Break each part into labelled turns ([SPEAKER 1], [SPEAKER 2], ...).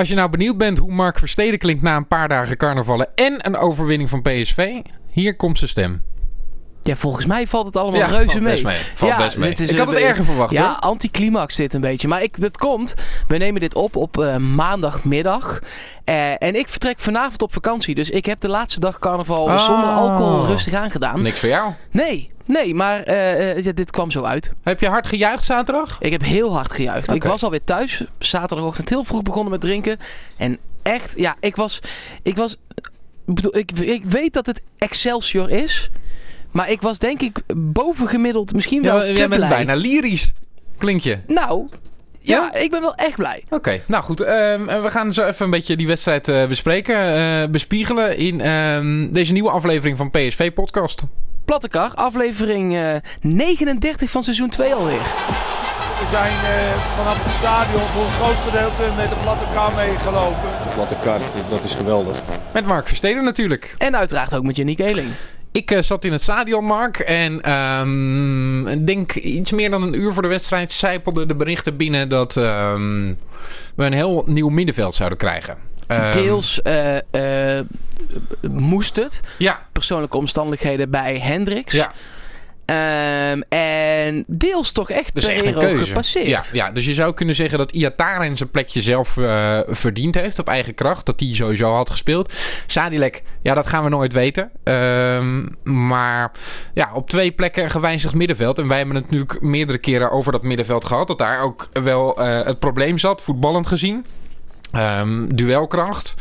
[SPEAKER 1] Als je nou benieuwd bent hoe Mark Versteden klinkt na een paar dagen carnavallen en een overwinning van PSV, hier komt zijn stem.
[SPEAKER 2] Ja, volgens mij valt het allemaal
[SPEAKER 1] Ja,
[SPEAKER 2] reuze
[SPEAKER 1] valt
[SPEAKER 2] mee.
[SPEAKER 1] best mee. Valt best mee.
[SPEAKER 2] dit is
[SPEAKER 1] Ik had het erger verwacht,
[SPEAKER 2] Ja,
[SPEAKER 1] hoor.
[SPEAKER 2] anticlimax dit een beetje. Maar ik, dat komt. We nemen dit op op eh, maandagmiddag. Eh, en ik vertrek vanavond op vakantie. Dus ik heb de laatste dag carnaval
[SPEAKER 1] Oh.
[SPEAKER 2] zonder alcohol rustig aangedaan.
[SPEAKER 1] Niks voor jou.
[SPEAKER 2] Nee, nee, maar eh, ja, dit kwam zo uit.
[SPEAKER 1] Heb je hard gejuicht zaterdag?
[SPEAKER 2] Ik heb heel hard gejuicht. Ik was alweer thuis. Zaterdagochtend heel vroeg begonnen met drinken. En echt, ja, ik was... Ik was... Ik, bedoel, ik, ik weet dat het Excelsior is. Maar ik was denk ik bovengemiddeld misschien wel
[SPEAKER 1] Ja,
[SPEAKER 2] te
[SPEAKER 1] jij bent
[SPEAKER 2] blij.
[SPEAKER 1] bijna lyrisch. Klink je?
[SPEAKER 2] Nou, ja, ik ben wel echt blij.
[SPEAKER 1] Oké, nou goed. ehm, en we gaan zo even een beetje die wedstrijd eh, bespreken, eh, bespiegelen in ehm, deze nieuwe aflevering van PSV Podcast.
[SPEAKER 2] Plattekar, aflevering eh, 39 van seizoen 2 alweer.
[SPEAKER 3] We zijn eh, vanaf het stadion voor een groot gedeelte met de platte kar meegelopen.
[SPEAKER 4] De platte kaart, dat is geweldig.
[SPEAKER 1] Met Mark Versteden natuurlijk.
[SPEAKER 2] En uiteraard ook met Yannick Eeling.
[SPEAKER 1] Ik eh, zat in het stadion, Mark. En ik denk iets meer dan een uur voor de wedstrijd zijpelden de berichten binnen dat ehm, we een heel nieuw middenveld zouden krijgen. Ehm,
[SPEAKER 2] Deels eh, eh, moest het.
[SPEAKER 1] Ja,
[SPEAKER 2] Persoonlijke omstandigheden bij Hendricks.
[SPEAKER 1] ja.
[SPEAKER 2] Ehm, en deels toch echt
[SPEAKER 1] echt een keuze.
[SPEAKER 2] gepasseerd.
[SPEAKER 1] Ja, ja, dus je zou kunnen zeggen dat Iataren zijn plekje zelf eh, verdiend heeft op eigen kracht. Dat hij sowieso had gespeeld. Sadilek, ja, dat gaan we nooit weten. Ehm, maar ja, op twee plekken een gewijzigd middenveld. En wij hebben het natuurlijk meerdere keren over dat middenveld gehad. Dat daar ook wel eh, het probleem zat, voetballend gezien. Ehm, duelkracht.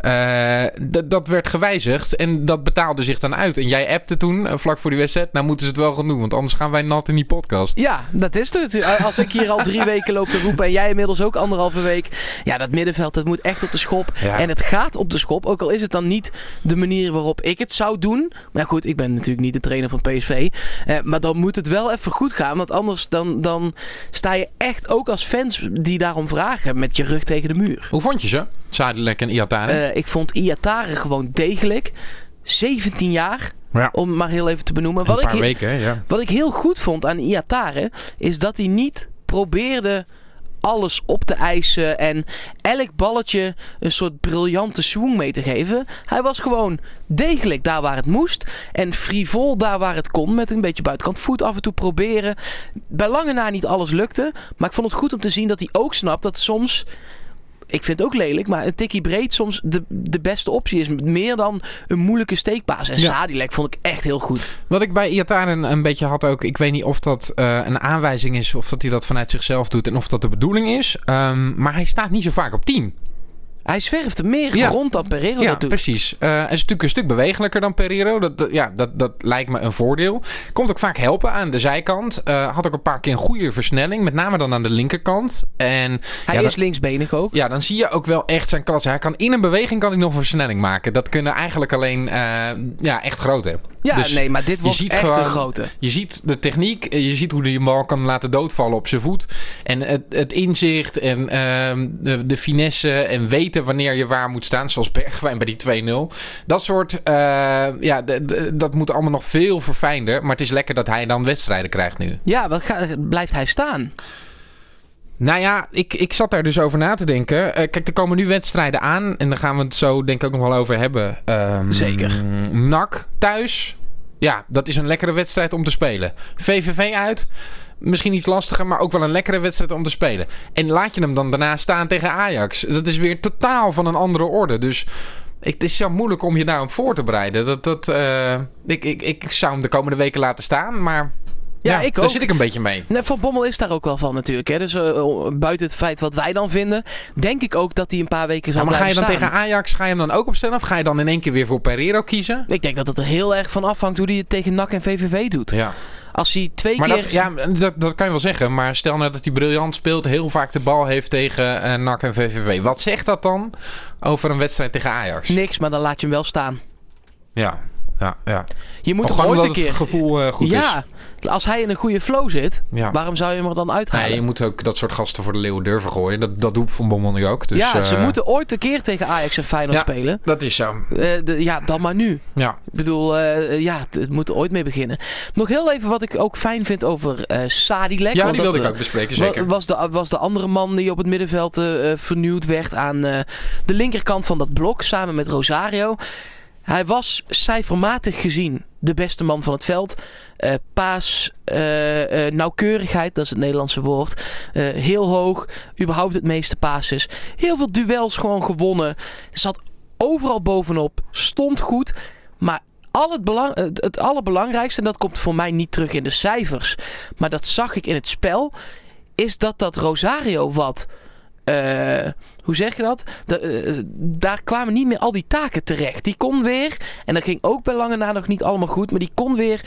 [SPEAKER 1] Eh, dat werd gewijzigd en dat betaalde zich dan uit. En jij appte toen, eh, vlak voor die wedstrijd, nou moeten ze het wel gaan doen, want anders gaan wij nat in die podcast.
[SPEAKER 2] Ja, dat is het. Als ik hier al drie weken loop te roepen en jij inmiddels ook anderhalve week. Ja, dat middenveld, dat moet echt op de schop.
[SPEAKER 1] Ja.
[SPEAKER 2] En het gaat op de schop. Ook al is het dan niet de manier waarop ik het zou doen. Maar goed, ik ben natuurlijk niet de trainer van PSV. Eh, maar dan moet het wel even goed gaan. Want anders dan, dan sta je echt ook als fans die daarom vragen met je rug tegen de muur.
[SPEAKER 1] Hoe vond je ze? Zadelijk en Iataren?
[SPEAKER 2] Eh, ik vond Iatare gewoon degelijk. 17 jaar,
[SPEAKER 1] ja.
[SPEAKER 2] om het maar heel even te benoemen. Wat ik, he-
[SPEAKER 1] weken, ja.
[SPEAKER 2] wat ik heel goed vond aan Iatare is dat hij niet probeerde alles op te eisen en elk balletje een soort briljante swing mee te geven. Hij was gewoon degelijk daar waar het moest en frivol daar waar het kon met een beetje buitenkant voet af en toe proberen. Bij lange na niet alles lukte, maar ik vond het goed om te zien dat hij ook snapt dat soms ik vind het ook lelijk, maar een tikkie breed soms de, de beste optie is. Meer dan een moeilijke steekpaas. En
[SPEAKER 1] Ja.
[SPEAKER 2] Sadilek vond ik echt heel goed.
[SPEAKER 1] Wat ik bij Iataren een beetje had ook, ik weet niet of dat eh, een aanwijzing is of dat hij dat vanuit zichzelf doet en of dat de bedoeling is. Ehm, maar hij staat niet zo vaak op 10.
[SPEAKER 2] Hij zwerft er meer
[SPEAKER 1] Ja.
[SPEAKER 2] rond dan Pereiro
[SPEAKER 1] Ja,
[SPEAKER 2] dat doet.
[SPEAKER 1] precies. Eh, hij is natuurlijk een stuk bewegelijker dan Pereiro. Dat, dat- ja, dat, dat lijkt me een voordeel. Komt ook vaak helpen aan de zijkant. Eh, had ook een paar keer een goede versnelling. Met name dan aan de linkerkant. En
[SPEAKER 2] Hij
[SPEAKER 1] ja,
[SPEAKER 2] is
[SPEAKER 1] dan-
[SPEAKER 2] linksbenig ook.
[SPEAKER 1] Ja, dan zie je ook wel echt zijn klasse. Hij kan in een beweging kan hij nog een versnelling maken. Dat kunnen eigenlijk alleen eh, ja, echt grote.
[SPEAKER 2] Ja,
[SPEAKER 1] Dus
[SPEAKER 2] nee, maar dit was echt
[SPEAKER 1] gewoon-
[SPEAKER 2] een grote.
[SPEAKER 1] Je ziet de techniek, eh, je ziet hoe hij een bal kan laten doodvallen op zijn voet. En het, het inzicht en ehm, de, de finesse en weten wanneer je waar moet staan. Zoals Bergwijn bij die 2-0. Dat soort, eh, ja, dat moet allemaal nog veel verfijnder. Maar het is lekker dat hij dan wedstrijden krijgt nu.
[SPEAKER 2] Ja, wat ga- blijft hij staan?
[SPEAKER 1] Nou ja, ik, ik zat daar dus over na te denken. Eh, kijk, er komen nu wedstrijden aan. En daar gaan we het zo denk ik ook nog wel over hebben. Ehm,
[SPEAKER 2] Zeker.
[SPEAKER 1] NAC thuis. Ja, dat is een lekkere wedstrijd om te spelen. VVV uit. Misschien iets lastiger, maar ook wel een lekkere wedstrijd om te spelen. En laat je hem dan daarna staan tegen Ajax. Dat is weer totaal van een andere orde. Dus ik, het is zo moeilijk om je daarop voor te bereiden. Dat, dat, eh, ik, ik, ik zou hem de komende weken laten staan, maar...
[SPEAKER 2] Ja, ik
[SPEAKER 1] daar zit ik een beetje mee.
[SPEAKER 2] Nee, Van Bommel is daar ook wel van natuurlijk. Hè. Dus eh, buiten het feit wat wij dan vinden, denk ik ook dat hij een paar weken zal
[SPEAKER 1] Ja, maar ga je dan
[SPEAKER 2] staan.
[SPEAKER 1] tegen Ajax, ga je hem dan ook opstellen? Of ga je dan in één keer weer voor Pereiro kiezen?
[SPEAKER 2] Ik denk dat het er heel erg van afhangt hoe hij het tegen NAC en VVV doet.
[SPEAKER 1] Ja.
[SPEAKER 2] Als hij twee
[SPEAKER 1] Maar
[SPEAKER 2] keer...
[SPEAKER 1] dat, ja, dat, dat kan je wel zeggen. Maar stel nou dat hij briljant speelt, heel vaak de bal heeft tegen eh NAC en VVV. Wat zegt dat dan over een wedstrijd tegen Ajax?
[SPEAKER 2] Niks, maar dan laat je hem wel staan.
[SPEAKER 1] Ja. Ja, ja.
[SPEAKER 2] Je moet toch ooit een
[SPEAKER 1] het
[SPEAKER 2] keer...
[SPEAKER 1] gevoel eh, goed is.
[SPEAKER 2] ja, als hij in een goede flow zit,
[SPEAKER 1] Ja.
[SPEAKER 2] waarom zou je hem er dan uithalen?
[SPEAKER 1] Nee, je moet ook dat soort gasten voor de leeuwen durven gooien. Dat, dat doet Van Bommel nu ook. Dus,
[SPEAKER 2] ja, ze
[SPEAKER 1] eh,
[SPEAKER 2] moeten ooit een keer tegen Ajax en Feyenoord
[SPEAKER 1] Ja.
[SPEAKER 2] spelen.
[SPEAKER 1] Dat is zo.
[SPEAKER 2] Eh, de- ja, dan maar nu.
[SPEAKER 1] Ja.
[SPEAKER 2] Ik bedoel, eh, ja, het, het moet er ooit mee beginnen. Nog heel even wat ik ook fijn vind over eh Sadilek.
[SPEAKER 1] Ja,
[SPEAKER 2] want
[SPEAKER 1] die wilde ik ook bespreken, zeker.
[SPEAKER 2] Was de, was de andere man die op het middenveld vernieuwd werd aan eh, de linkerkant van dat blok samen met Rosario. Hij was cijfermatig gezien de beste man van het veld. Eh, paas, eh, eh, nauwkeurigheid, dat is het Nederlandse woord. Heel hoog, überhaupt het meeste passes. Heel veel duels gewoon gewonnen. Zat overal bovenop, stond goed. Maar al het, belang, het allerbelangrijkste, en dat komt voor mij niet terug in de cijfers, maar dat zag ik in het spel, is dat dat Rosario wat. Eh, hoe zeg je dat? Da- eh, daar kwamen niet meer al die taken terecht. Die kon weer, en dat ging ook bij lange na nog niet allemaal goed, maar die kon weer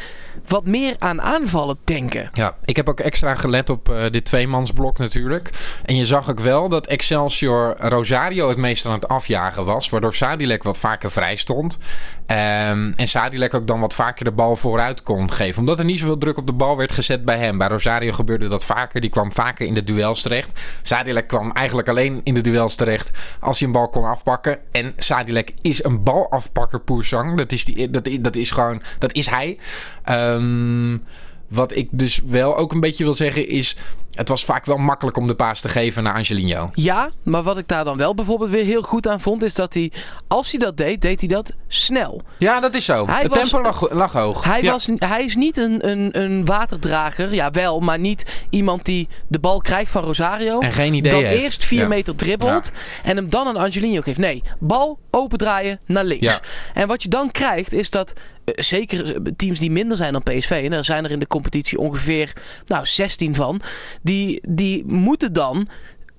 [SPEAKER 2] wat meer aan aanvallen denken.
[SPEAKER 1] Ja, ik heb ook extra gelet op eh, dit tweemansblok natuurlijk. En je zag ook wel dat Excelsior Rosario het meest aan het afjagen was. Waardoor Sadilek wat vaker vrij stond. Ehm, en Sadilek ook dan wat vaker de bal vooruit kon geven. Omdat er niet zoveel druk op de bal werd gezet bij hem. Bij Rosario gebeurde dat vaker. Die kwam vaker in de duels terecht. Sadilek kwam eigenlijk alleen in de duels terecht als hij een bal kon afpakken. En Sadilek is een balafpakker Poersang. Dat is, die, dat, dat is gewoon, dat is hij. Ehm, wat ik dus wel ook een beetje wil zeggen is... Het was vaak wel makkelijk om de paas te geven naar Angelino.
[SPEAKER 2] Ja, maar wat ik daar dan wel bijvoorbeeld weer heel goed aan vond, is dat hij, als hij dat deed, deed hij dat snel.
[SPEAKER 1] Ja, dat is zo.
[SPEAKER 2] Hij
[SPEAKER 1] het
[SPEAKER 2] was-
[SPEAKER 1] tempo lag, lag hoog.
[SPEAKER 2] Hij,
[SPEAKER 1] Ja.
[SPEAKER 2] was, hij is niet een, een, een waterdrager, ja wel, maar niet iemand die de bal krijgt van Rosario.
[SPEAKER 1] En geen idee heeft.
[SPEAKER 2] eerst 4
[SPEAKER 1] Ja.
[SPEAKER 2] meter dribbelt en hem dan aan Angelino geeft. Nee, bal opendraaien naar links. En wat je dan krijgt is dat, zeker eh, teams die minder zijn dan PSV, en er zijn er in de competitie ongeveer nou, 16 van, die, die moeten dan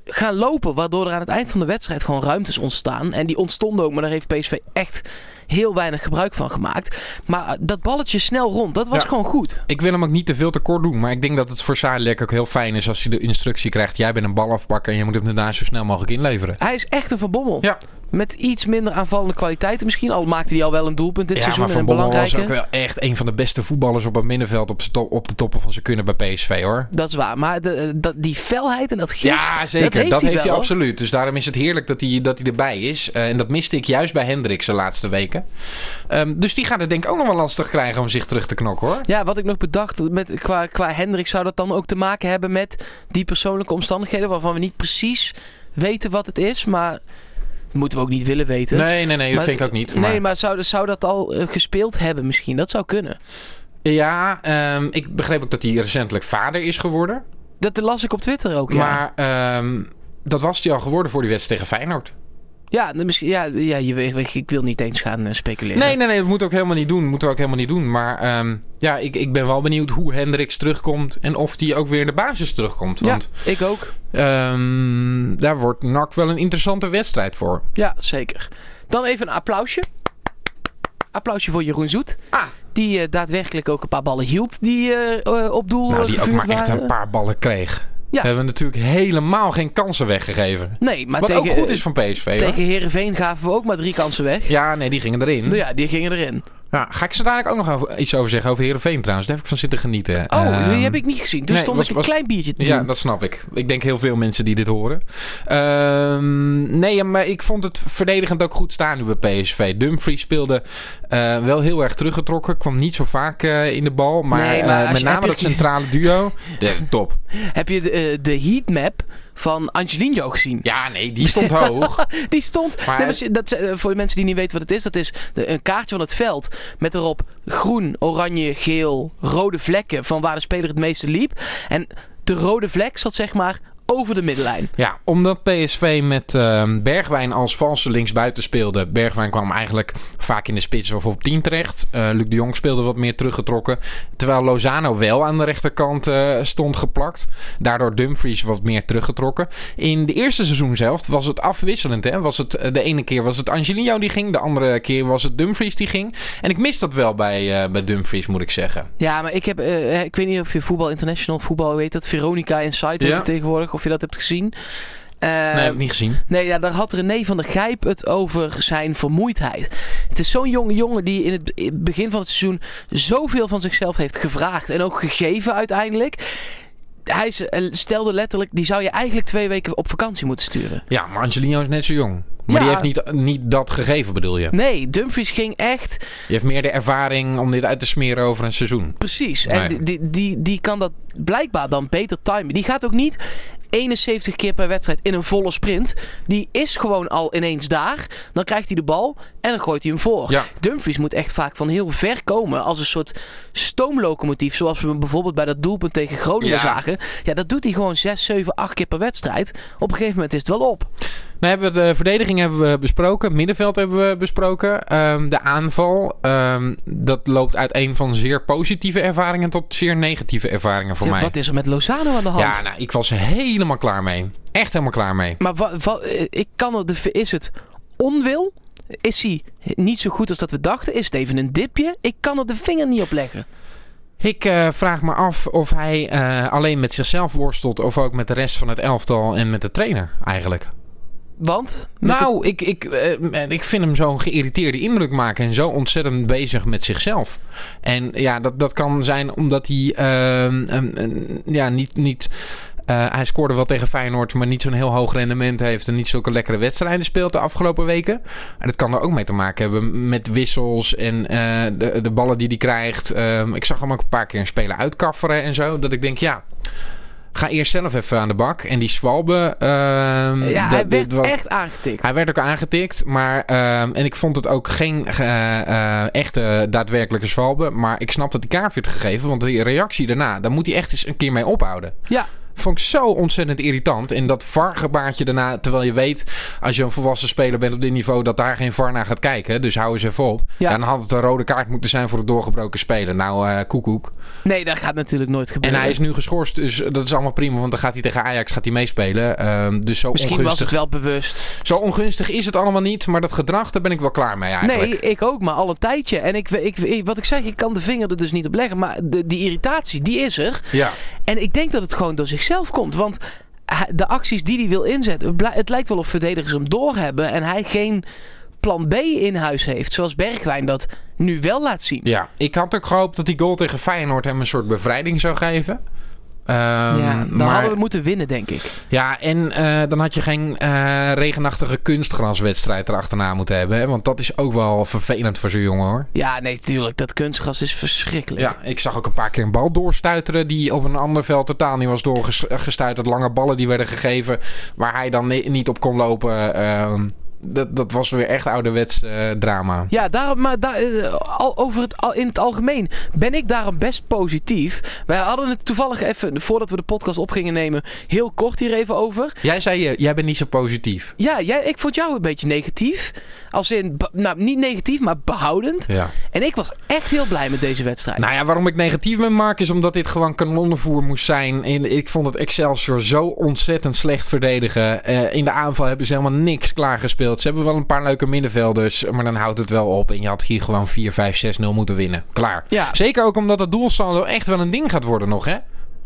[SPEAKER 2] gaan lopen, waardoor er aan het eind van de wedstrijd gewoon ruimtes ontstaan. En die ontstonden ook, maar daar heeft PSV echt heel weinig gebruik van gemaakt. Maar eh, dat balletje snel rond, dat was
[SPEAKER 1] Ja.
[SPEAKER 2] gewoon goed.
[SPEAKER 1] Ik wil hem ook niet te veel tekort doen. Maar ik denk dat het voor Sadilek ook heel fijn is als hij de instructie krijgt. Jij bent een bal afpakken en je moet hem daarna zo snel mogelijk inleveren.
[SPEAKER 2] Hij is echt een Van Bommel.
[SPEAKER 1] Ja.
[SPEAKER 2] Met iets minder aanvallende kwaliteiten misschien. Al maakte hij al wel een doelpunt dit
[SPEAKER 1] ja,
[SPEAKER 2] seizoen.
[SPEAKER 1] maar
[SPEAKER 2] en
[SPEAKER 1] Van
[SPEAKER 2] een
[SPEAKER 1] Bommel was
[SPEAKER 2] belangrijke.
[SPEAKER 1] ook wel echt een van de beste voetballers op het middenveld. Op, top- op de toppen van zijn kunnen bij PSV hoor.
[SPEAKER 2] Dat is waar. Maar de, eh, dat, die felheid en dat gif,
[SPEAKER 1] Ja, zeker. Dat heeft,
[SPEAKER 2] hij
[SPEAKER 1] absoluut. Dus daarom is het heerlijk dat hij, dat hij erbij is. Eh, en dat miste ik juist bij Hendricks de laatste weken. Ehm, dus die gaat het denk ik ook nog wel lastig krijgen om zich terug te knokken hoor.
[SPEAKER 2] Ja, wat ik nog bedacht met, qua, qua Hendrik zou dat dan ook te maken hebben met die persoonlijke omstandigheden waarvan we niet precies weten wat het is, maar moeten we ook niet willen weten.
[SPEAKER 1] Nee, nee, nee, dat
[SPEAKER 2] Maar-
[SPEAKER 1] vind ik ook niet.
[SPEAKER 2] Nee, maar zou, zou dat al eh, gespeeld hebben misschien? Dat zou kunnen.
[SPEAKER 1] Ja, ehm, ik begreep ook dat hij recentelijk vader is geworden.
[SPEAKER 2] Dat las ik op Twitter ook, ja.
[SPEAKER 1] Maar ehm, dat was hij al geworden voor die wedstrijd tegen Feyenoord.
[SPEAKER 2] Ja, misschien, ja, ja je, ik wil niet eens gaan eh, speculeren.
[SPEAKER 1] Nee, nee, nee, dat moeten we ook helemaal niet doen. moeten we ook helemaal niet doen. Maar ehm, ja, ik, ik ben wel benieuwd hoe Hendricks terugkomt. En of die ook weer in de basis terugkomt.
[SPEAKER 2] Ja,
[SPEAKER 1] Want
[SPEAKER 2] ik ook.
[SPEAKER 1] ehm, daar wordt NAC wel een interessante wedstrijd voor.
[SPEAKER 2] Ja, zeker. Dan even een applausje. Applausje voor Jeroen Zoet.
[SPEAKER 1] Ah.
[SPEAKER 2] Die eh, daadwerkelijk ook een paar ballen hield die eh, op doel
[SPEAKER 1] Nou, die ook maar echt een paar ballen kreeg.
[SPEAKER 2] Ja.
[SPEAKER 1] Hebben we natuurlijk helemaal geen kansen weggegeven.
[SPEAKER 2] Nee, maar
[SPEAKER 1] Wat
[SPEAKER 2] tegen,
[SPEAKER 1] ook goed is van PSV.
[SPEAKER 2] tegen Herenveen gaven we ook maar drie kansen weg.
[SPEAKER 1] Ja, nee, die gingen erin.
[SPEAKER 2] Nou ja, die gingen erin.
[SPEAKER 1] Ja, ga ik ze dadelijk ook nog iets over zeggen over Heerenveen trouwens. Daar heb ik van zitten genieten.
[SPEAKER 2] Oh,
[SPEAKER 1] Ehm,
[SPEAKER 2] die heb ik niet gezien. Toen
[SPEAKER 1] nee,
[SPEAKER 2] stond
[SPEAKER 1] was-
[SPEAKER 2] ik een
[SPEAKER 1] was-
[SPEAKER 2] klein biertje te
[SPEAKER 1] Ja,
[SPEAKER 2] doen.
[SPEAKER 1] dat snap ik. Ik denk heel veel mensen die dit horen. Ehm, nee, maar ik vond het verdedigend ook goed staan nu bij PSV. Dumfries speelde eh, wel heel erg teruggetrokken. Kwam niet zo vaak eh, in de bal. Maar,
[SPEAKER 2] Nee, maar
[SPEAKER 1] eh, met name dat centrale duo. De, top.
[SPEAKER 2] Heb je de, de heatmap van Angelino gezien?
[SPEAKER 1] Ja, nee, die stond hoog.
[SPEAKER 2] Die stond.
[SPEAKER 1] Maar-
[SPEAKER 2] nee, dat, eh, voor de mensen die niet weten wat het is, dat is een kaartje van het veld. Met erop groen, oranje, geel, rode vlekken van waar de speler het meeste liep. En de rode vlek zat zeg maar over de middenlijn.
[SPEAKER 1] Ja, omdat PSV met ehm, Bergwijn als valse linksbuiten speelde. Bergwijn kwam eigenlijk vaak in de spits of op 10 terecht. Eh, Luc de Jong speelde wat meer teruggetrokken. Terwijl Lozano wel aan de rechterkant eh, stond geplakt. Daardoor Dumfries wat meer teruggetrokken. In de eerste seizoen zelf was het afwisselend. Hè? Was het, eh, de ene keer was het Angelino die ging. De andere keer was het Dumfries die ging. En ik mis dat wel bij, bij Dumfries moet ik zeggen.
[SPEAKER 2] Ja, maar ik heb, ik weet niet of je Voetbal International, voetbal weet dat, Veronica Insight
[SPEAKER 1] Ja.
[SPEAKER 2] tegenwoordig, of je dat hebt gezien. Eh,
[SPEAKER 1] nee, heb ik niet gezien.
[SPEAKER 2] Nee, ja, daar had René van der Gijp het over zijn vermoeidheid. Het is zo'n jonge jongen die in het begin van het seizoen zoveel van zichzelf heeft gevraagd. En ook gegeven uiteindelijk. Hij eh, stelde letterlijk, die zou je eigenlijk twee weken op vakantie moeten sturen.
[SPEAKER 1] Ja, maar Angelino is net zo jong. Maar
[SPEAKER 2] Ja.
[SPEAKER 1] die heeft niet, niet dat gegeven, bedoel je?
[SPEAKER 2] Nee, Dumfries ging echt
[SPEAKER 1] Die heeft meer de ervaring om dit uit te smeren over een seizoen.
[SPEAKER 2] Precies. En die, die, die kan dat blijkbaar dan beter timen. Die gaat ook niet 71 keer per wedstrijd in een volle sprint. Die is gewoon al ineens daar. Dan krijgt hij de bal en dan gooit hij hem voor.
[SPEAKER 1] Ja.
[SPEAKER 2] Dumfries moet echt vaak van heel ver komen als een soort stoomlocomotief. Zoals we hem bijvoorbeeld bij dat doelpunt tegen Groningen
[SPEAKER 1] Ja.
[SPEAKER 2] zagen. Ja, dat doet hij gewoon 6, 7, 8 keer per wedstrijd. Op een gegeven moment is het wel op.
[SPEAKER 1] Nou hebben we de verdediging hebben we besproken. Middenveld hebben we besproken. Ehm, de aanval, ehm, dat loopt uit een van zeer positieve ervaringen tot zeer negatieve ervaringen voor
[SPEAKER 2] Ja,
[SPEAKER 1] mij.
[SPEAKER 2] wat is er met Lozano aan de hand?
[SPEAKER 1] Ja, nou, ik was er helemaal klaar mee. Echt helemaal klaar mee.
[SPEAKER 2] Maar eh, ik kan de, is het onwil? Is hij niet zo goed als dat we dachten? Is het even een dipje? Ik kan er de vinger niet op leggen.
[SPEAKER 1] Ik eh, vraag me af of hij eh, alleen met zichzelf worstelt of ook met de rest van het elftal en met de trainer eigenlijk.
[SPEAKER 2] Want?
[SPEAKER 1] Nou, ik, ik, eh, ik vind hem zo'n geïrriteerde indruk maken en zo ontzettend bezig met zichzelf. En ja, dat, dat kan zijn omdat hij ehm, ehm, ehm, ja, niet. niet eh, hij scoorde wel tegen Feyenoord, maar niet zo'n heel hoog rendement heeft en niet zulke lekkere wedstrijden speelt de afgelopen weken. En dat kan er ook mee te maken hebben met wissels en eh, de, de ballen die hij krijgt. Ik zag hem ook een paar keer een speler uitkafferen en zo. Dat ik denk, ja, ga eerst zelf even aan de bak. En die Swalbe... ehm,
[SPEAKER 2] ja, hij werd echt aangetikt.
[SPEAKER 1] hij werd ook aangetikt, maar ehm, en ik vond het ook geen eh, eh, echte daadwerkelijke zwalbe. Maar ik snap dat die kaart werd gegeven, want die reactie daarna, daar moet hij echt eens een keer mee ophouden.
[SPEAKER 2] Ja,
[SPEAKER 1] Vond ik zo ontzettend irritant. En dat VAR-gebaartje daarna, terwijl je weet, als je een volwassen speler bent op dit niveau, dat daar geen VAR naar gaat kijken. Dus hou eens even op.
[SPEAKER 2] Ja.
[SPEAKER 1] Dan had het een rode kaart moeten zijn voor het doorgebroken spelen. Nou, eh koekoek.
[SPEAKER 2] nee, dat gaat natuurlijk nooit
[SPEAKER 1] En
[SPEAKER 2] gebeuren.
[SPEAKER 1] hij is nu geschorst, dus dat is allemaal prima, want dan gaat hij tegen Ajax gaat hij meespelen. Ehm, dus zo
[SPEAKER 2] Misschien
[SPEAKER 1] ongunstig
[SPEAKER 2] was het wel bewust.
[SPEAKER 1] zo ongunstig is het allemaal niet, maar dat gedrag, daar ben ik wel klaar mee eigenlijk.
[SPEAKER 2] Nee, ik ook, maar al een tijdje. En ik, ik, ik- wat ik zeg, ik kan de vinger er dus niet op leggen. Maar de, die irritatie, die is er.
[SPEAKER 1] Ja.
[SPEAKER 2] En ik denk dat het gewoon door zichzelf komt. Want de acties die hij wil inzetten, het lijkt wel of verdedigers hem doorhebben. En hij geen plan B in huis heeft. Zoals Bergwijn dat nu wel laat zien.
[SPEAKER 1] ja, ik had ook gehoopt dat die goal tegen Feyenoord hem een soort bevrijding zou geven. Ehm,
[SPEAKER 2] ja, dan
[SPEAKER 1] maar,
[SPEAKER 2] hadden we moeten winnen, denk ik.
[SPEAKER 1] Ja, en eh, dan had je geen eh, regenachtige kunstgraswedstrijd erachterna moeten hebben. Hè? Want dat is ook wel vervelend voor zo'n jongen hoor.
[SPEAKER 2] Ja, nee, tuurlijk. Dat kunstgras is verschrikkelijk.
[SPEAKER 1] Ja, ik zag ook een paar keer een bal doorstuiteren die op een ander veld totaal niet was doorgestuiterd. Lange ballen die werden gegeven waar hij dan ni- niet op kon lopen. Ehm, dat, dat was weer echt ouderwets eh, drama.
[SPEAKER 2] Ja, daarom, maar daar, eh, al, over het, al, in het algemeen ben ik daarom best positief. Wij hadden het toevallig even, voordat we de podcast op gingen nemen, heel kort hier even over.
[SPEAKER 1] Jij zei, je, jij bent niet zo positief.
[SPEAKER 2] Ja, jij, ik vond jou een beetje negatief. Als in, nou niet negatief, maar behoudend.
[SPEAKER 1] Ja.
[SPEAKER 2] En ik was echt heel blij met deze wedstrijd.
[SPEAKER 1] Nou ja, waarom ik negatief ben, Mark, is omdat dit gewoon kanonnenvoer moest zijn. En ik vond het Excelsior zo ontzettend slecht verdedigen. Eh, in de aanval hebben ze helemaal niks klaargespeeld. Ze hebben wel een paar leuke middenvelders, maar dan houdt het wel op. En je had hier gewoon 4, 5, 6, 0 moeten winnen. Klaar.
[SPEAKER 2] Ja.
[SPEAKER 1] Zeker ook omdat het doelsaldo echt wel een ding gaat worden nog, hè?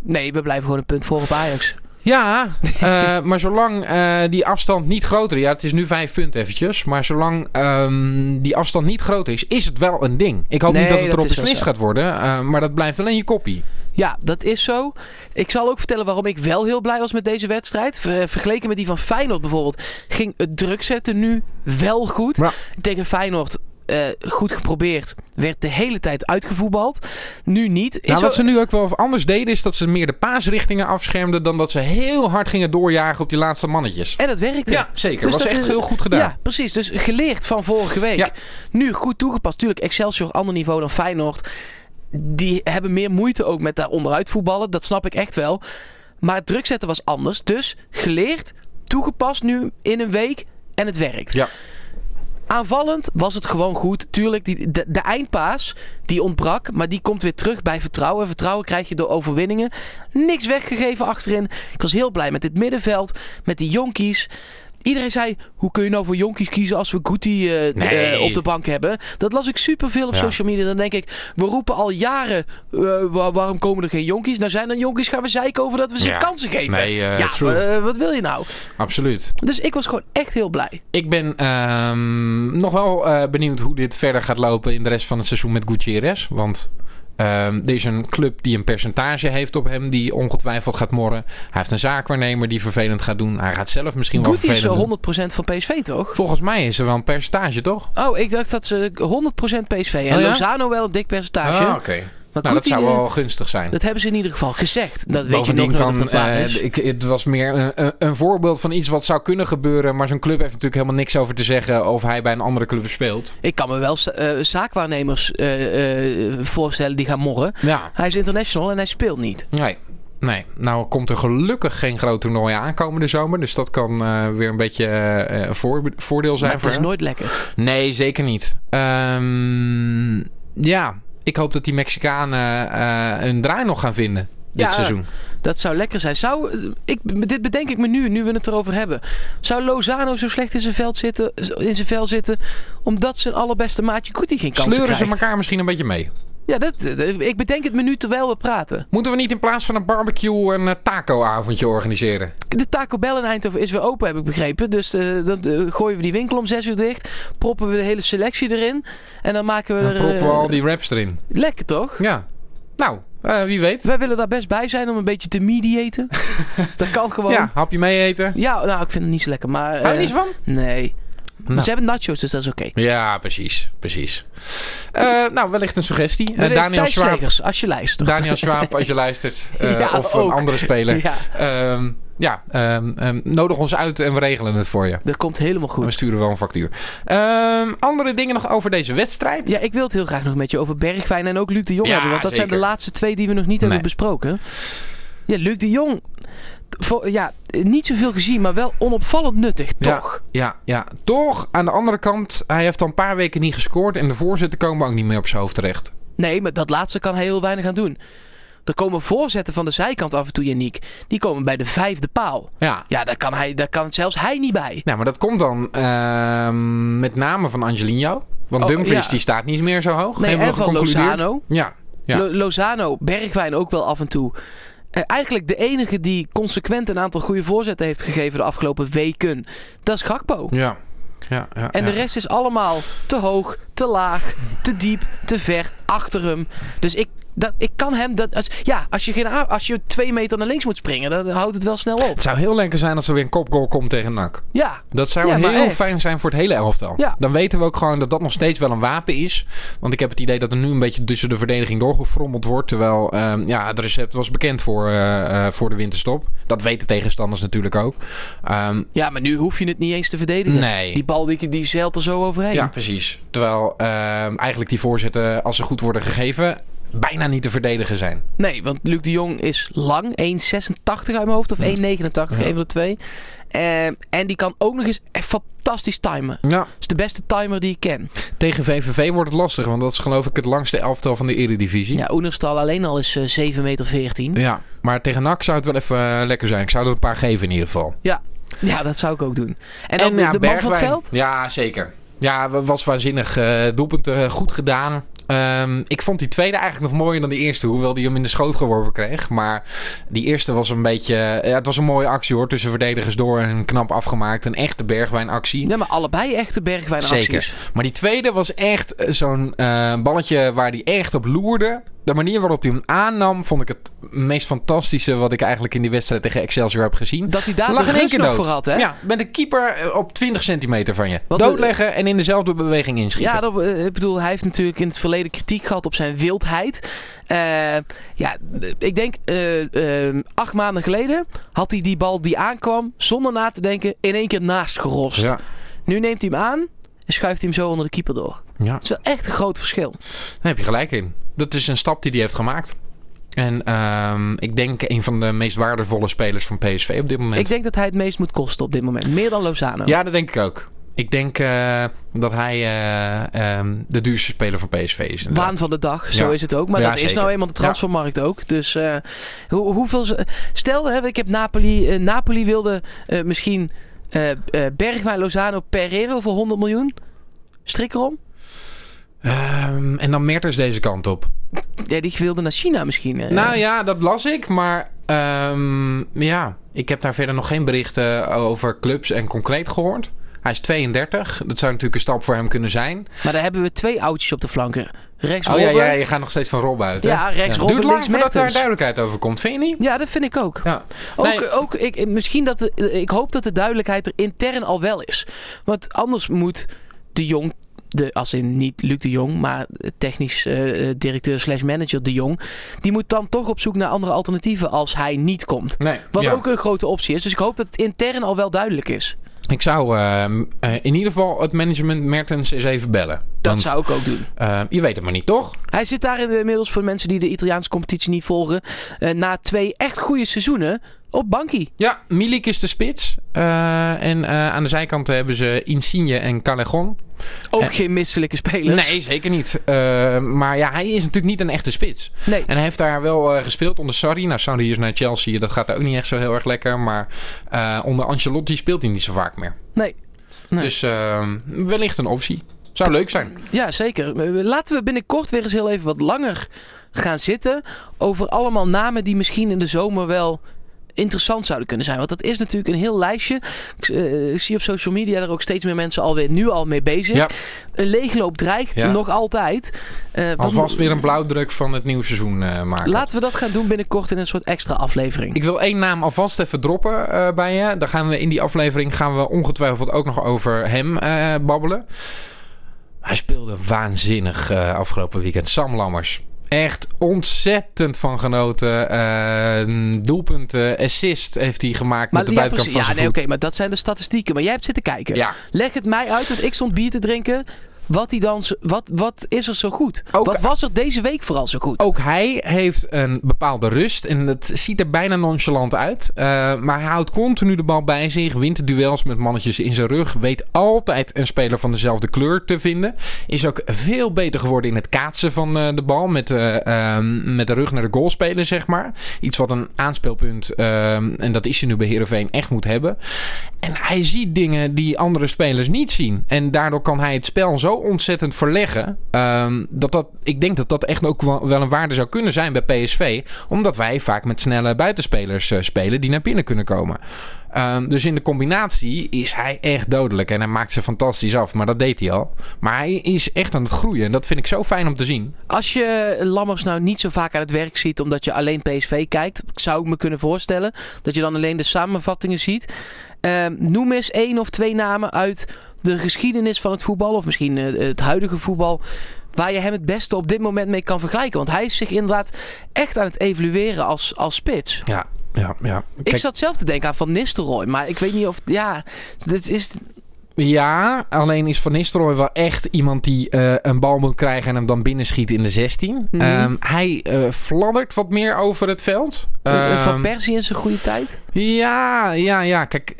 [SPEAKER 2] Nee, we blijven gewoon een punt voor op Ajax.
[SPEAKER 1] Ja, eh, maar zolang eh, die afstand niet groter is... Ja, het is nu vijf punten eventjes. Maar zolang ehm, die afstand niet groter is, is het wel een ding. Ik hoop
[SPEAKER 2] Nee,
[SPEAKER 1] niet dat het erop beslist gaat worden. eh, maar dat blijft in je koppie.
[SPEAKER 2] Ja, dat is zo. Ik zal ook vertellen waarom ik wel heel blij was met deze wedstrijd. Ver- vergeleken met die van Feyenoord bijvoorbeeld, ging het druk zetten nu wel goed.
[SPEAKER 1] Ja.
[SPEAKER 2] Tegen Feyenoord eh, goed geprobeerd, werd de hele tijd uitgevoetbald. Nu niet. Is
[SPEAKER 1] Nou, wat ze nu ook wel anders deden, is dat ze meer de paasrichtingen afschermden dan dat ze heel hard gingen doorjagen op die laatste mannetjes.
[SPEAKER 2] En dat werkte.
[SPEAKER 1] Ja, zeker.
[SPEAKER 2] Dus
[SPEAKER 1] was
[SPEAKER 2] dat
[SPEAKER 1] echt
[SPEAKER 2] is-
[SPEAKER 1] heel goed gedaan.
[SPEAKER 2] Ja, precies. Dus geleerd van vorige week.
[SPEAKER 1] Ja.
[SPEAKER 2] Nu goed toegepast. Tuurlijk, Excelsior, ander niveau dan Feyenoord. Die hebben meer moeite ook met daar onderuit voetballen. Dat snap ik echt wel. Maar het druk zetten was anders. Dus geleerd, toegepast nu in een week en het werkt.
[SPEAKER 1] Ja.
[SPEAKER 2] Aanvallend was het gewoon goed. Tuurlijk, die, de, de eindpaas die ontbrak. Maar die komt weer terug bij vertrouwen. Vertrouwen krijg je door overwinningen. Niks weggegeven achterin. Ik was heel blij met dit middenveld. Met die jonkies. Iedereen zei, hoe kun je nou voor jonkies kiezen als we Guti eh,
[SPEAKER 1] Nee.
[SPEAKER 2] eh, op de bank hebben? Dat las ik superveel op
[SPEAKER 1] Ja.
[SPEAKER 2] social media. Dan denk ik, we roepen al jaren, eh, wa- waarom komen er geen jonkies? Nou zijn er jonkies, gaan we zeiken over dat we ze
[SPEAKER 1] Ja.
[SPEAKER 2] kansen geven.
[SPEAKER 1] Nee,
[SPEAKER 2] ja, wat wil je nou?
[SPEAKER 1] Absoluut.
[SPEAKER 2] Dus ik was gewoon echt heel blij.
[SPEAKER 1] Ik ben ehm, nog wel benieuwd hoe dit verder gaat lopen in de rest van het seizoen met Gutierrez. Want ehm, er is een club die een percentage heeft op hem die ongetwijfeld gaat morren. Hij heeft een zaakwaarnemer die vervelend gaat doen. Hij gaat zelf misschien wel
[SPEAKER 2] Guti is
[SPEAKER 1] vervelend doen.
[SPEAKER 2] wel 100% van PSV, toch?
[SPEAKER 1] Volgens mij is er wel een percentage, toch?
[SPEAKER 2] Oh, ik dacht dat ze 100% PSV. En
[SPEAKER 1] Oh ja?
[SPEAKER 2] Lozano wel een dik percentage.
[SPEAKER 1] Ah, oké.
[SPEAKER 2] Maar
[SPEAKER 1] Nou, dat zou wel gunstig zijn.
[SPEAKER 2] Dat hebben ze in ieder geval gezegd. Dat weet je nog
[SPEAKER 1] kan,
[SPEAKER 2] dat is.
[SPEAKER 1] ik, het was meer een, een, voorbeeld van iets wat zou kunnen gebeuren. Maar zo'n club heeft natuurlijk helemaal niks over te zeggen of hij bij een andere club speelt.
[SPEAKER 2] Ik kan me wel eh, zaakwaarnemers eh, voorstellen die gaan morren.
[SPEAKER 1] Ja,
[SPEAKER 2] Hij is international en hij speelt niet.
[SPEAKER 1] nee. Nee, nou komt er gelukkig geen groot toernooi aankomende zomer. Dus dat kan weer een beetje een voor, voordeel zijn
[SPEAKER 2] Maar het
[SPEAKER 1] voor
[SPEAKER 2] is
[SPEAKER 1] hem.
[SPEAKER 2] nooit lekker.
[SPEAKER 1] Nee, zeker niet. Ehm, ja, ik hoop dat die Mexicanen eh, een draai nog gaan vinden dit
[SPEAKER 2] Ja,
[SPEAKER 1] seizoen.
[SPEAKER 2] Dat zou lekker zijn. Zou, eh, ik, dit bedenk ik me nu, nu we het erover hebben. Zou Lozano zo slecht in zijn, veld zitten, in zijn vel zitten... omdat zijn allerbeste maatje Kuti geen kansen
[SPEAKER 1] Sleuren ze
[SPEAKER 2] krijgt?
[SPEAKER 1] elkaar misschien een beetje mee?
[SPEAKER 2] Ja, dat, eh, ik bedenk het me nu terwijl we praten.
[SPEAKER 1] Moeten we niet in plaats van een barbecue een eh, taco-avondje organiseren?
[SPEAKER 2] De Taco Bell in Eindhoven is weer open, heb ik begrepen. Dus eh, dan gooien we die winkel om 6 uur dicht. Proppen we de hele selectie erin. En dan maken we
[SPEAKER 1] Dan
[SPEAKER 2] er...
[SPEAKER 1] proppen we al die raps erin.
[SPEAKER 2] Lekker toch?
[SPEAKER 1] Ja. Nou, wie weet.
[SPEAKER 2] Wij willen daar best bij zijn om een beetje te mediaten. dat kan gewoon.
[SPEAKER 1] Ja, hapje mee eten.
[SPEAKER 2] Ja, nou, ik vind het niet zo lekker, maar...
[SPEAKER 1] Hou je niet van?
[SPEAKER 2] Nee.
[SPEAKER 1] Nou.
[SPEAKER 2] Ze hebben nachos, dus dat is oké.
[SPEAKER 1] Ja, precies. Precies. Eh, nou, wellicht een suggestie.
[SPEAKER 2] Uh,
[SPEAKER 1] Daniel Schwab.
[SPEAKER 2] Slegers, als je luistert.
[SPEAKER 1] Daniel Schwab, als je luistert. eh,
[SPEAKER 2] Ja,
[SPEAKER 1] of een andere speler.
[SPEAKER 2] Ja,
[SPEAKER 1] Ehm, ja, ehm, ehm, nodig ons uit en we regelen het voor je.
[SPEAKER 2] dat komt helemaal
[SPEAKER 1] En we
[SPEAKER 2] goed.
[SPEAKER 1] sturen wel een factuur. Andere dingen nog over deze wedstrijd?
[SPEAKER 2] Ja, ik wil het heel graag nog met je over Bergwijn en ook Luc de Jong
[SPEAKER 1] Ja,
[SPEAKER 2] hebben. Want dat zijn de laatste twee die we nog niet
[SPEAKER 1] Nee.
[SPEAKER 2] hebben besproken. Ja, Luc de Jong. Ja, niet zoveel gezien, maar wel onopvallend nuttig, toch?
[SPEAKER 1] Ja, ja, toch aan de andere kant, hij heeft al een paar weken niet gescoord en de voorzetten komen ook niet meer op zijn hoofd terecht.
[SPEAKER 2] Nee, maar dat laatste kan hij heel weinig aan doen. Er komen voorzetten van de zijkant af en toe, Yannick. Die komen bij de vijfde paal.
[SPEAKER 1] Ja,
[SPEAKER 2] Ja, daar kan, hij, daar kan zelfs hij niet bij.
[SPEAKER 1] nou, maar dat komt dan ehm, met name van Angelino. Want
[SPEAKER 2] Oh,
[SPEAKER 1] Dumfries
[SPEAKER 2] ja.
[SPEAKER 1] die staat niet meer zo hoog.
[SPEAKER 2] Nee, en van. Lozano.
[SPEAKER 1] Ja, ja.
[SPEAKER 2] Lo- Lozano, Bergwijn ook wel af en toe. Eh, eigenlijk de enige die consequent een aantal goede voorzetten heeft gegeven de afgelopen weken. Dat is Gakpo.
[SPEAKER 1] ja. Ja, ja,
[SPEAKER 2] En
[SPEAKER 1] ja.
[SPEAKER 2] de rest is allemaal te hoog, te laag, te diep, te ver, achter hem. Dus ik, dat, ik kan hem... Dat, als, ja, als je, geen, als je twee meter naar links moet springen, dan houdt het wel snel op.
[SPEAKER 1] Het zou heel lekker zijn als er weer een kopgoal komt tegen NAC.
[SPEAKER 2] Ja,
[SPEAKER 1] Dat zou
[SPEAKER 2] Ja,
[SPEAKER 1] heel fijn zijn voor het hele elftal.
[SPEAKER 2] Ja.
[SPEAKER 1] Dan weten we ook gewoon dat dat nog steeds wel een wapen is. Want ik heb het idee dat er nu een beetje tussen de verdediging doorgefrommeld wordt. Terwijl ehm, ja, het recept was bekend voor, eh, eh, voor de winterstop. Dat weten tegenstanders natuurlijk ook. Ehm,
[SPEAKER 2] ja, maar nu hoef je het niet eens te verdedigen.
[SPEAKER 1] nee.
[SPEAKER 2] Die bal die, die zeilt er zo overheen.
[SPEAKER 1] Ja, precies. Terwijl ehm, eigenlijk die voorzetten, als ze goed worden gegeven, bijna niet te verdedigen zijn.
[SPEAKER 2] Nee, want Luc de Jong is lang, 1,86 uit mijn hoofd of 1,89,
[SPEAKER 1] Ja.
[SPEAKER 2] een van de twee. Ehm, en die kan ook nog eens echt fantastisch timen.
[SPEAKER 1] Ja,
[SPEAKER 2] is de beste timer die ik ken.
[SPEAKER 1] tegen VVV wordt het lastig. Want dat is geloof ik het langste elftal van de Eredivisie.
[SPEAKER 2] Ja, Oenerstal alleen al is eh 7 meter 14.
[SPEAKER 1] Ja, maar tegen NAC zou het wel even eh, lekker zijn. Ik zou er een paar geven in ieder geval.
[SPEAKER 2] Ja, dat zou ik ook doen. En dan de,
[SPEAKER 1] ja,
[SPEAKER 2] de man van het veld?
[SPEAKER 1] Ja, zeker. Ja, wa- was waanzinnig. eh doelpunt eh, goed gedaan. Ehm, ik vond die tweede eigenlijk nog mooier dan die eerste. Hoewel die hem in de schoot geworpen kreeg. Maar die eerste was een beetje... Ja, het was een mooie actie hoor. Tussen verdedigers door en knap afgemaakt. Een echte Bergwijn-actie.
[SPEAKER 2] Ja, maar allebei echte Bergwijn acties.
[SPEAKER 1] Zeker. Maar die tweede was echt eh, zo'n eh, balletje waar hij echt op loerde. De manier waarop hij hem aannam, vond ik het meest fantastische wat ik eigenlijk in die wedstrijd tegen Excelsior heb gezien.
[SPEAKER 2] Dat hij daar
[SPEAKER 1] Lag in één keer dood.
[SPEAKER 2] voor had, hè?
[SPEAKER 1] Ja, met een keeper eh, op 20 centimeter van je.
[SPEAKER 2] Wat de-
[SPEAKER 1] Doodleggen en in dezelfde beweging inschieten.
[SPEAKER 2] Ja, dat, eh, ik bedoel, hij heeft natuurlijk in het verleden kritiek gehad op zijn wildheid. Eh, ja, eh, ik denk eh, eh, acht maanden geleden had hij die bal die aankwam, zonder na te denken, in één keer naast gerost.
[SPEAKER 1] ja.
[SPEAKER 2] Nu neemt hij hem aan en schuift hij hem zo onder de keeper door.
[SPEAKER 1] ja.
[SPEAKER 2] Dat is wel echt een groot verschil.
[SPEAKER 1] Daar heb je gelijk in. Dat is een stap die hij heeft gemaakt. En ehm, ik denk een van de meest waardevolle spelers van PSV op dit moment.
[SPEAKER 2] Ik denk dat hij het meest moet kosten op dit moment. Meer dan Lozano.
[SPEAKER 1] Ja, dat denk ik ook. Ik denk eh, dat hij eh, ehm, de duurste speler van PSV is. inderdaad.
[SPEAKER 2] Waan van de dag, zo
[SPEAKER 1] Ja.
[SPEAKER 2] is het ook. Maar
[SPEAKER 1] Ja,
[SPEAKER 2] dat is nou eenmaal de transfermarkt ook. Dus eh, hoe, hoeveel... Stel, hè, ik heb Napoli... Napoli wilde misschien Bergwijn, Lozano, Pereiro voor 100 miljoen. Strik erom.
[SPEAKER 1] Ehm, en dan Mertens deze kant op.
[SPEAKER 2] Ja, die wilde naar China misschien.
[SPEAKER 1] Nou ja, dat las ik. Maar ehm, ja, ik heb daar verder nog geen berichten over clubs en concreet gehoord. Hij is 32. Dat zou natuurlijk een stap voor hem kunnen zijn.
[SPEAKER 2] Maar daar hebben we twee oudjes op de flanken. Rechts
[SPEAKER 1] Oh ja,
[SPEAKER 2] Robben.
[SPEAKER 1] ja, je gaat nog steeds van Rob uit. hè?
[SPEAKER 2] Ja, rechts
[SPEAKER 1] Het
[SPEAKER 2] Robben,
[SPEAKER 1] duurt lang voordat daar duidelijkheid over komt, vind je niet?
[SPEAKER 2] Ja, dat vind ik ook.
[SPEAKER 1] Ja.
[SPEAKER 2] Ook,
[SPEAKER 1] Nee.
[SPEAKER 2] ook ik, misschien dat, ik hoop dat de duidelijkheid er intern al wel is. Want anders moet de Jong, de, als in niet Luc de Jong, maar technisch eh, eh, directeur slash manager de Jong, die moet dan toch op zoek naar andere alternatieven als hij niet komt.
[SPEAKER 1] Nee,
[SPEAKER 2] Wat
[SPEAKER 1] ja.
[SPEAKER 2] ook een grote optie is. Dus ik hoop dat het intern al wel duidelijk is.
[SPEAKER 1] Ik zou ehm, eh, in ieder geval het management Mertens eens even bellen.
[SPEAKER 2] Dat
[SPEAKER 1] Want,
[SPEAKER 2] zou ik ook doen.
[SPEAKER 1] eh, je weet het maar niet, toch?
[SPEAKER 2] Hij zit daar inmiddels voor mensen die de Italiaanse competitie niet volgen. na twee echt goede seizoenen op bankie.
[SPEAKER 1] Ja, Milik is de spits. Eh, en eh, aan de zijkant hebben ze Insigne en Callejon.
[SPEAKER 2] Ook geen misselijke spelers.
[SPEAKER 1] Nee, zeker niet. Eh, maar ja, hij is natuurlijk niet een echte spits.
[SPEAKER 2] Nee.
[SPEAKER 1] En hij heeft daar wel gespeeld onder Sarri. Nou, Sarri is naar Chelsea. Dat gaat ook niet echt zo heel erg lekker. Maar onder Ancelotti speelt hij niet zo vaak meer.
[SPEAKER 2] Nee. Nee.
[SPEAKER 1] Dus eh, wellicht een optie. Zou leuk zijn.
[SPEAKER 2] Ja, zeker. Laten we binnenkort weer eens heel even wat langer gaan zitten. Over allemaal namen die misschien in de zomer wel interessant zouden kunnen zijn. Want dat is natuurlijk een heel lijstje. Ik eh, zie op social media er ook steeds meer mensen alweer nu al mee bezig.
[SPEAKER 1] Ja.
[SPEAKER 2] Een leegloop dreigt
[SPEAKER 1] Ja.
[SPEAKER 2] nog altijd. Wat-
[SPEAKER 1] Alvast weer een blauwdruk van het nieuwe seizoen eh, maken.
[SPEAKER 2] Laten we dat gaan doen binnenkort in een soort extra aflevering.
[SPEAKER 1] Ik wil één naam alvast even droppen bij je. Dan gaan we in die aflevering gaan we ongetwijfeld ook nog over hem babbelen. Hij speelde waanzinnig afgelopen weekend. Sam Lammers. Echt ontzettend van genoten. Eh, doelpunten, assist heeft hij gemaakt
[SPEAKER 2] maar
[SPEAKER 1] met de
[SPEAKER 2] ja,
[SPEAKER 1] buitenkant
[SPEAKER 2] precies.
[SPEAKER 1] van
[SPEAKER 2] ja,
[SPEAKER 1] zijn
[SPEAKER 2] nee, oké, maar dat zijn de statistieken. Maar jij hebt zitten kijken.
[SPEAKER 1] Ja,
[SPEAKER 2] Leg het mij uit, want ik stond bier te drinken. Wat, die dan, zo- wat, wat is er zo goed?
[SPEAKER 1] Ook-
[SPEAKER 2] wat was er deze week vooral zo goed?
[SPEAKER 1] Ook hij heeft een bepaalde rust en het ziet er bijna nonchalant uit. Eh, maar hij houdt continu de bal bij zich, wint duels met mannetjes in zijn rug. Weet altijd een speler van dezelfde kleur te vinden. Is ook veel beter geworden in het kaatsen van eh, de bal. Met, eh, ehm, met de rug naar de goal spelen, zeg maar. Iets wat een aanspeelpunt, ehm, en dat is hij nu bij Heerenveen, echt moet hebben. En hij ziet dingen die andere spelers niet zien. En daardoor kan hij het spel zo ontzettend verleggen. ehm, dat dat, ik denk dat dat echt ook wel een waarde zou kunnen zijn bij PSV. Omdat wij vaak met snelle buitenspelers eh, spelen die naar binnen kunnen komen. Ehm, dus in de combinatie is hij echt dodelijk. En hij maakt ze fantastisch af. Maar dat deed hij al. Maar hij is echt aan het groeien. En dat vind ik zo fijn om te zien.
[SPEAKER 2] Als je Lammers nou niet zo vaak aan het werk ziet omdat je alleen PSV kijkt, zou ik me kunnen voorstellen dat je dan alleen de samenvattingen ziet. Ehm, noem eens één of twee namen uit de geschiedenis van het voetbal, of misschien eh, het huidige voetbal, waar je hem het beste op dit moment mee kan vergelijken. Want hij is zich inderdaad echt aan het evalueren als, als spits.
[SPEAKER 1] Ja, ja, ja.
[SPEAKER 2] ik zat zelf te denken aan Van Nistelrooy, maar ik weet niet of... Ja, dit is...
[SPEAKER 1] Ja, alleen is Van Nistelrooy wel echt iemand die eh, een bal moet krijgen en hem dan binnenschiet in de 16.
[SPEAKER 2] Mhm.
[SPEAKER 1] Ehm, hij eh, fladdert wat meer over het veld.
[SPEAKER 2] eh, van Persie in zijn goede tijd.
[SPEAKER 1] ja, ja, ja. Kijk,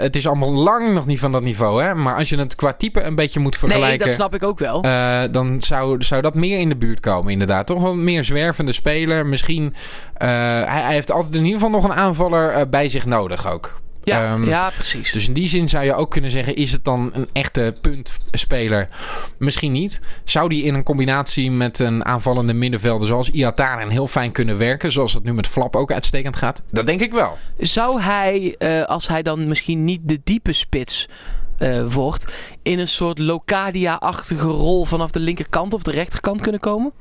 [SPEAKER 1] het is allemaal lang nog niet van dat niveau, hè. Maar als je het qua type een beetje moet
[SPEAKER 2] Nee,
[SPEAKER 1] vergelijken...
[SPEAKER 2] dat snap ik ook wel.
[SPEAKER 1] dan zou, zou dat meer in de buurt komen, inderdaad. Toch wel een meer zwervende speler. Misschien. hij, hij heeft altijd in ieder geval nog een aanvaller bij zich nodig ook.
[SPEAKER 2] Ja,
[SPEAKER 1] ehm,
[SPEAKER 2] ja, precies.
[SPEAKER 1] Dus in die zin zou je ook kunnen zeggen: is het dan een echte puntspeler? Misschien niet. Zou die in een combinatie met een aanvallende middenvelder zoals Iataren heel fijn kunnen werken? Zoals het nu met Flap ook uitstekend gaat? Dat denk ik wel.
[SPEAKER 2] Zou hij, eh, als hij dan misschien niet de diepe spits eh, wordt, in een soort Locadia-achtige rol vanaf de linkerkant of de rechterkant kunnen komen?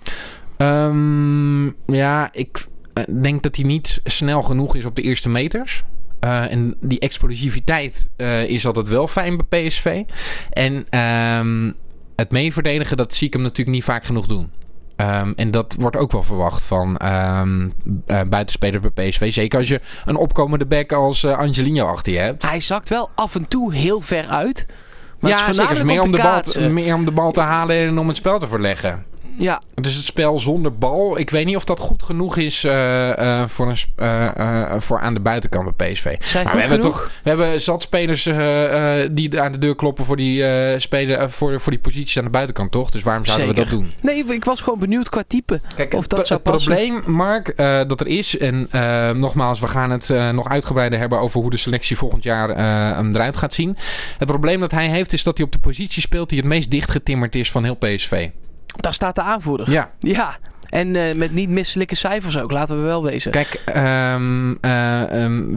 [SPEAKER 1] Ehm, ja, ik eh, denk dat hij niet snel genoeg is op de eerste meters. Eh, en die explosiviteit eh, is altijd wel fijn bij PSV. En ehm, het meeverdedigen, dat zie ik hem natuurlijk niet vaak genoeg doen. Ehm, en dat wordt ook wel verwacht van ehm eh, buitenspelers bij PSV. Zeker als je een opkomende back als Angelino achter je hebt.
[SPEAKER 2] Hij zakt wel af en toe heel ver uit. Maar het
[SPEAKER 1] ja,
[SPEAKER 2] is
[SPEAKER 1] zeker. Het is
[SPEAKER 2] voornamelijk
[SPEAKER 1] meer
[SPEAKER 2] om
[SPEAKER 1] de bal, meer om de bal te halen en om het spel te verleggen.
[SPEAKER 2] Ja,
[SPEAKER 1] Het is het spel zonder bal. Ik weet niet of dat goed genoeg is eh, eh, voor, een, eh, voor aan de buitenkant bij PSV.
[SPEAKER 2] zijn
[SPEAKER 1] Maar we hebben
[SPEAKER 2] genoeg.
[SPEAKER 1] toch we hebben zat spelers die aan de deur kloppen voor die, spelen, voor, voor die posities aan de buitenkant, toch? Dus waarom zouden we dat doen?
[SPEAKER 2] Nee, ik was gewoon benieuwd qua type.
[SPEAKER 1] Kijk,
[SPEAKER 2] Of
[SPEAKER 1] het,
[SPEAKER 2] dat
[SPEAKER 1] pro-
[SPEAKER 2] zou
[SPEAKER 1] het
[SPEAKER 2] passen.
[SPEAKER 1] probleem, Mark, dat er is... en nogmaals, we gaan het nog uitgebreider hebben... over hoe de selectie volgend jaar hem eruit gaat zien. Het probleem dat hij heeft is dat hij op de positie speelt... die het meest dichtgetimmerd is van heel PSV.
[SPEAKER 2] Daar staat de aanvoerder.
[SPEAKER 1] Ja,
[SPEAKER 2] Ja, en eh, met niet misselijke cijfers ook, laten we wel wezen.
[SPEAKER 1] Kijk, ehm,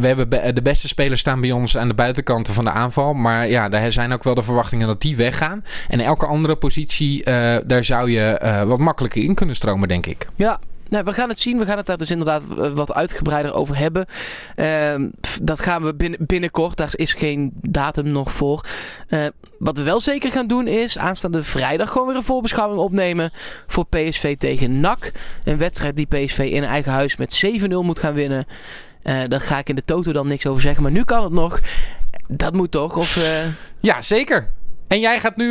[SPEAKER 1] we hebben be- de beste spelers staan bij ons aan de buitenkanten van de aanval. Maar ja, daar zijn ook wel de verwachtingen dat die weggaan. En elke andere positie, eh, daar zou je wat makkelijker in kunnen stromen, denk ik.
[SPEAKER 2] Ja, nou, we gaan het zien. We gaan het daar dus inderdaad eh, wat uitgebreider over hebben. Ehm, dat gaan we binnen, binnenkort. Daar is geen datum nog voor. Eh, wat we wel zeker gaan doen is aanstaande vrijdag gewoon weer een voorbeschouwing opnemen voor PSV tegen NAC. Een wedstrijd die PSV in eigen huis met 7-0 moet gaan winnen. Eh daar ga ik in de toto dan niks over zeggen. Maar nu kan het nog. Dat moet toch? Of
[SPEAKER 1] Ja, zeker. En jij gaat nu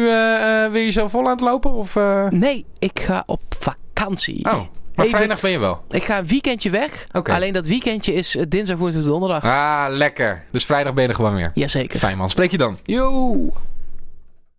[SPEAKER 1] weer jezelf vol aan het lopen? Of,
[SPEAKER 2] nee, ik ga op vakantie.
[SPEAKER 1] Oh, maar
[SPEAKER 2] Even-
[SPEAKER 1] vrijdag ben je wel.
[SPEAKER 2] Ik ga een weekendje weg.
[SPEAKER 1] Oké.
[SPEAKER 2] Alleen dat weekendje is eh, dinsdag, woensdag, donderdag.
[SPEAKER 1] Ah, lekker. Dus vrijdag ben je er gewoon weer.
[SPEAKER 2] Jazeker.
[SPEAKER 1] Fijn man. Spreek je dan.
[SPEAKER 2] Yo!